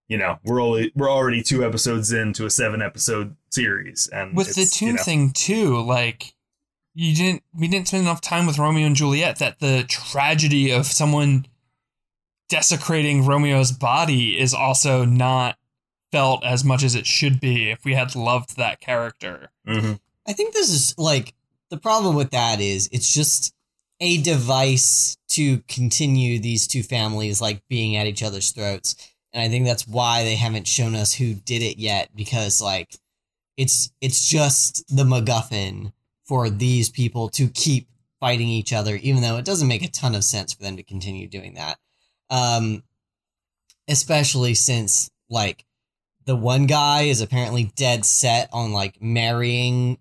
you know, we're only we're already two episodes into a seven episode series, and With the it's, tomb you know, thing too, like you didn't we didn't spend enough time with Romeo and Juliet that the tragedy of someone desecrating Romeo's body is also not felt as much as it should be if we had loved that character. mhm. I think this is like the problem with that is it's just a device to continue these two families like being at each other's throats. And I think that's why they haven't shown us who did it yet because like it's it's just the MacGuffin for these people to keep fighting each other, even though it doesn't make a ton of sense for them to continue doing that. Um, especially since like the one guy is apparently dead set on like marrying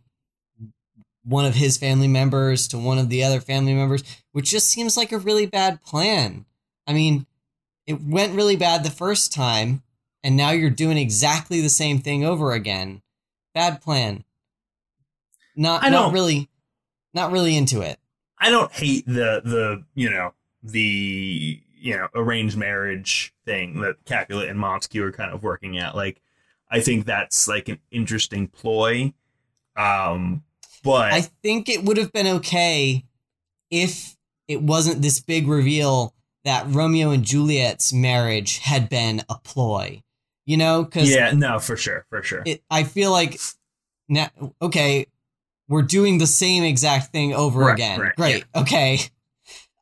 one of his family members to one of the other family members, which just seems like a really bad plan. I mean, it went really bad the first time, and now you're doing exactly the same thing over again. Bad plan. Not I not really not really into it. I don't hate the the you know the you know arranged marriage thing that Capulet and Montague are kind of working at. Like, I think that's like an interesting ploy. Um, but I think it would have been okay if it wasn't this big reveal that Romeo and Juliet's marriage had been a ploy. You know, because yeah, no, for sure, for sure. it, I feel like now, okay, we're doing the same exact thing over Right, again. right, Great, okay.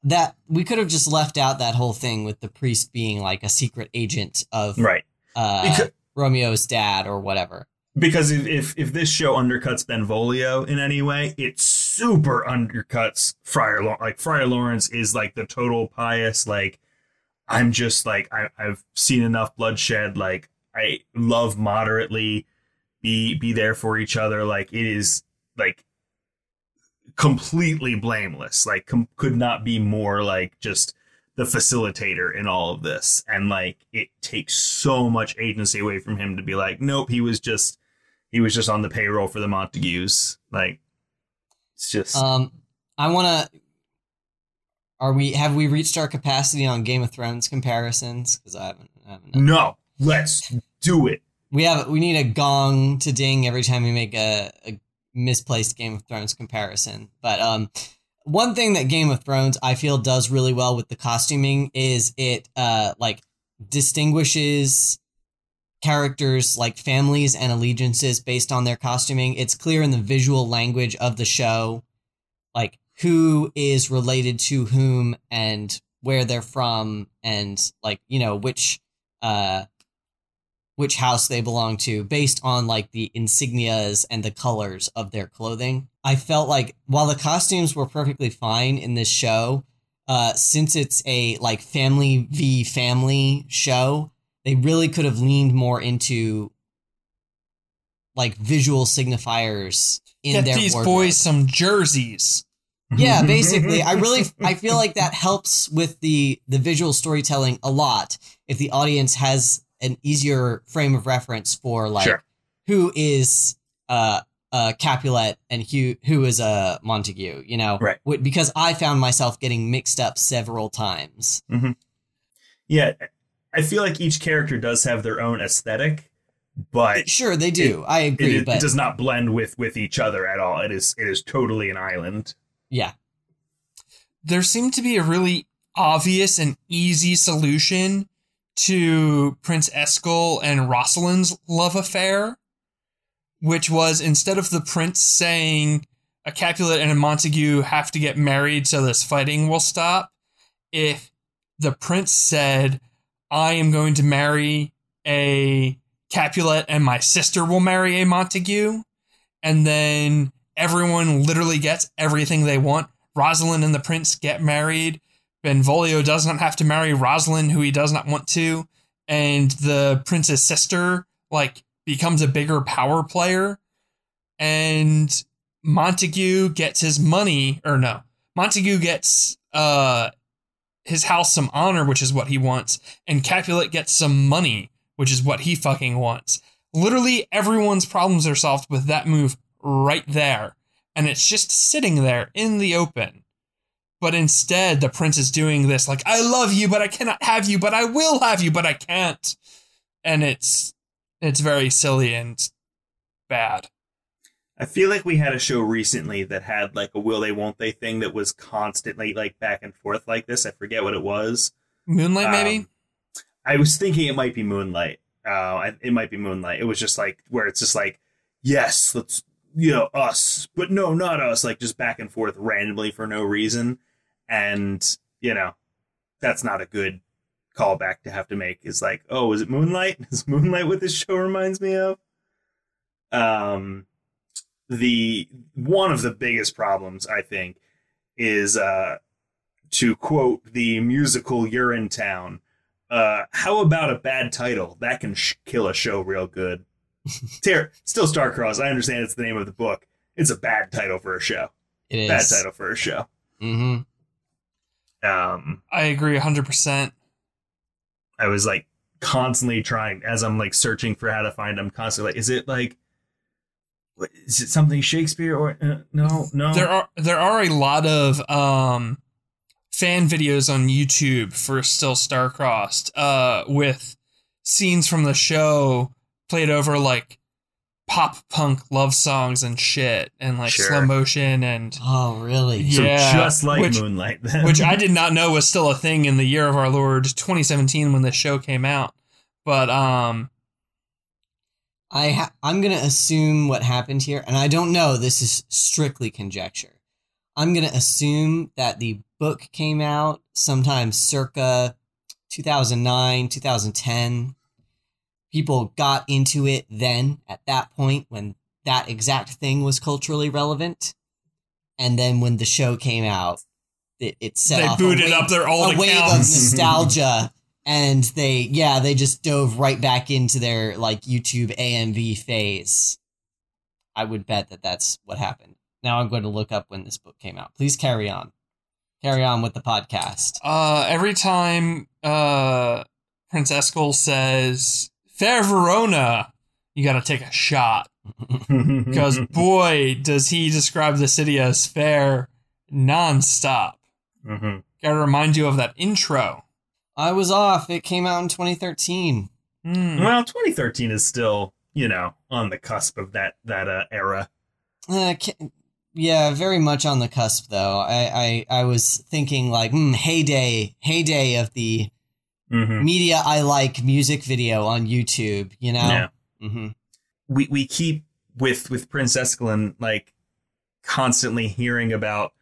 That we could have just left out that whole thing with the priest being like a secret agent of right. uh, Because- Romeo's dad or whatever. because if, if if this show undercuts Benvolio in any way, it super undercuts Friar Law- like Friar Lawrence is like the total pious like I'm just like I, I've seen enough bloodshed like I love moderately be be there for each other like it is like completely blameless like com- could not be more like just the facilitator in all of this and like it takes so much agency away from him to be like nope he was just he was just on the payroll for the montagues like it's just Um, I want to. Are we? Have we reached our capacity on Game of Thrones comparisons? Because I haven't. I haven't no let's do it we have. We need a gong to ding every time we make a, a misplaced Game of Thrones comparison. But um, one thing that Game of Thrones I feel does really well with the costuming is it uh like distinguishes characters like families and allegiances based on their costuming. It's clear in the visual language of the show, like who is related to whom and where they're from and like, you know, which uh which house they belong to based on like the insignias and the colors of their clothing. I felt like while the costumes were perfectly fine in this show, uh, since it's a like family v family show, they really could have leaned more into like visual signifiers in Get their these wardrobe. boys some jerseys. yeah basically i really i feel like that helps with the the visual storytelling a lot if the audience has an easier frame of reference for like Sure. who is uh uh capulet and who who is a uh, montague you know Right. Because i found myself getting mixed up several times Yeah, I feel like each character does have their own aesthetic, but sure they do i it, agree it but does not blend with with each other at all. It is it is totally an island. yeah there seemed to be a really obvious and easy solution to Prince Escalus and Rosalind's love affair, which was instead of the prince saying a Capulet and a Montague have to get married so this fighting will stop, if the prince said, I am going to marry a Capulet and my sister will marry a Montague, and then everyone literally gets everything they want. Rosalind and the prince get married. Benvolio does not have to marry Rosalind, who he does not want to, and the prince's sister like becomes a bigger power player, and Montague gets his money, or no, Montague gets uh his house some honor, which is what he wants, and Capulet gets some money, which is what he fucking wants. Literally everyone's problems are solved with that move right there, and it's just sitting there in the open. But instead, the prince is doing this like, I love you, but I cannot have you, but I will have you, but I can't. And it's it's very silly and bad. I feel like we had a show recently that had like a will they won't they thing that was constantly like back and forth like this. I forget what it was. Moonlight, maybe? Um, I was thinking it might be Moonlight. Uh, it might be Moonlight. It was just like where it's just like, yes, let's you know us, but no, not us. Like just back and forth randomly for no reason, and you know, that's not a good callback to have to make. Is like, oh, is it Moonlight? Is Moonlight what this show reminds me of? Um, the one of the biggest problems I think is uh to quote the musical "You're in Urinetown. Uh, how about a bad title that can sh- kill a show real good? Ter- still Starcross. I understand it's the name of the book. It's a bad title for a show. it is Bad title for a show. hmm Um, I agree 100%. I was like constantly trying as I'm like searching for how to find. I'm constantly like, is it like, what, is it something Shakespeare or uh, no, no? There are there are a lot of um fan videos on YouTube for Still Starcrossed uh with scenes from the show played over like pop punk love songs and shit and like Sure. slow motion and oh really so yeah, just like which- Moonlight, then. which I did not know was still a thing in the year of our Lord 2017 when this show came out. But um I ha- I'm gonna assume what happened here, and I don't know. This is strictly conjecture. I'm gonna assume that the book came out sometime circa 2009, 2010. People got into it then at that point when that exact thing was culturally relevant, and then when the show came out, it, it set they off a booted wave- up their old a wave of nostalgia. And they yeah they just dove right back into their like youtube amv phase. I would bet that that's what happened. Now i'm going to look up when this book came out. Please carry on. Carry on with the podcast. Uh, every time uh, Prince Escalus says "Fair Verona," you got to take a shot because boy, does he describe the city as fair nonstop. Mhm. Got to remind you of that intro. i was off it came out in 2013 Hmm. Well, 2013 is still, you know, on the cusp of that that uh, era. uh, ca- yeah very much on the cusp though i i, I was thinking like hmm, heyday heyday of the Mhm. media i like music video on youtube you know Yeah. hmm We we keep with with Prince Escalus like constantly hearing about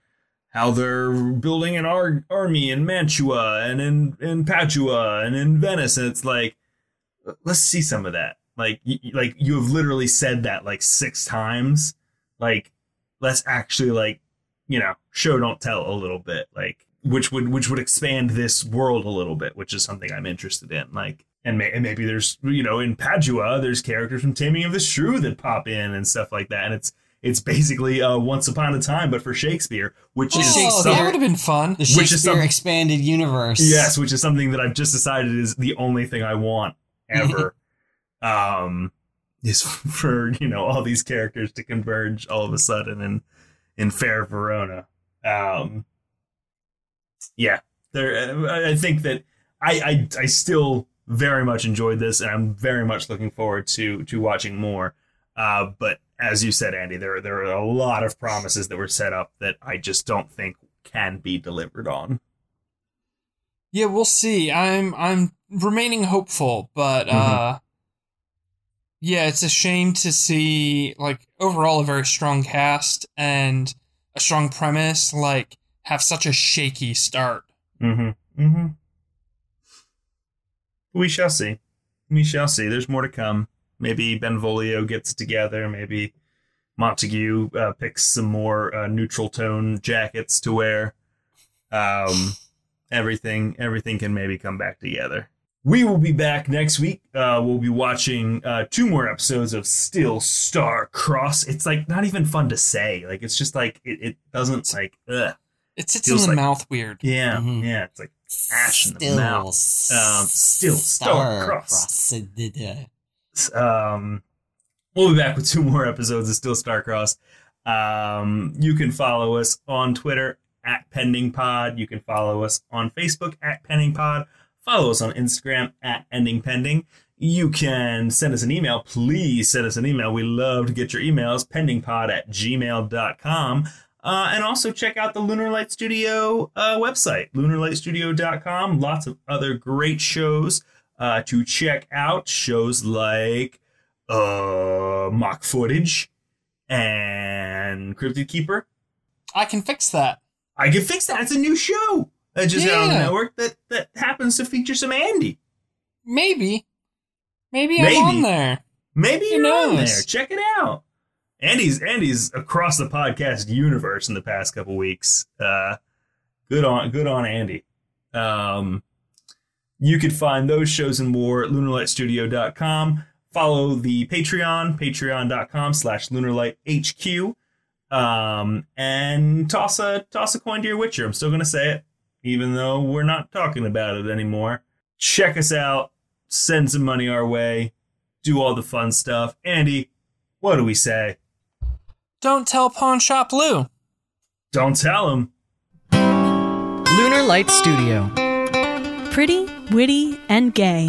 how they're building an ar- army in Mantua and in in Padua and in Venice, and it's like, let's see some of that. Like y- y- like you have literally said that like six times. Like let's actually like you know show don't tell a little bit like which would which would expand this world a little bit which is something i'm interested in like and, may, and maybe there's you know in padua there's characters from taming of the shrew that pop in and stuff like that and it's it's basically uh, Once Upon a Time, but for Shakespeare, which Oh, is Shakespeare. that would have been fun. The Which is Shakespeare some- expanded universe. Yes, which is something that I've just decided is the only thing I want ever. um, is for you know all these characters to converge all of a sudden in in Fair Verona. Um, yeah, there. I think that I, I I still very much enjoyed this, and I'm very much looking forward to to watching more. Uh, but as you said, Andy, there there are a lot of promises that were set up that I just don't think can be delivered on. Yeah, we'll see. I'm I'm remaining hopeful, but Mm-hmm. uh yeah, it's a shame to see like overall a very strong cast and a strong premise like have such a shaky start. Mm-hmm. Mm-hmm. We shall see. We shall see. There's more to come. Maybe Benvolio gets together. Maybe Montague uh, picks some more uh, neutral tone jackets to wear. Um, everything, everything can maybe come back together. We will be back next week. Uh, we'll be watching uh, two more episodes of Still Star Cross. It's like not even fun to say. Like it's just like it, it doesn't like ugh. It sits in the like- mouth weird. Yeah, Mhm. yeah. It's like ash in the Still, mouth. Um, still star-crossed. um we'll be back with two more episodes of still starcross um you can follow us on twitter at pending pod you can follow us on facebook at pending pod follow us on instagram at ending pending you can send us an email please send us an email we love to get your emails pendingpod at gmail.com uh, and also check out the Lunar Light Studio uh, website, lunarlightstudio.com. Lots of other great shows uh, to check out. Shows like uh, Mock Footage and Cryptid Keeper. I can fix that. I can fix that. It's a new show that just got on the network that, that happens to feature some Andy. Maybe. Maybe, Maybe. I'm on there. Maybe Who you're on knows? there. Check it out. Andy's Andy's across the podcast universe in the past couple weeks. Uh, good on good on Andy. Um, you could find those shows and more at lunarlightstudio.com. Follow the Patreon, patreon.com slash lunarlighthq. Um, and toss a toss a coin to your Witcher. I'm still gonna say it, even though we're not talking about it anymore. Check us out, send some money our way, do all the fun stuff. Andy, what do we say? Don't tell Pawn Shop Lou. Don't tell him. Lunar Light Studio. Pretty, witty, and gay.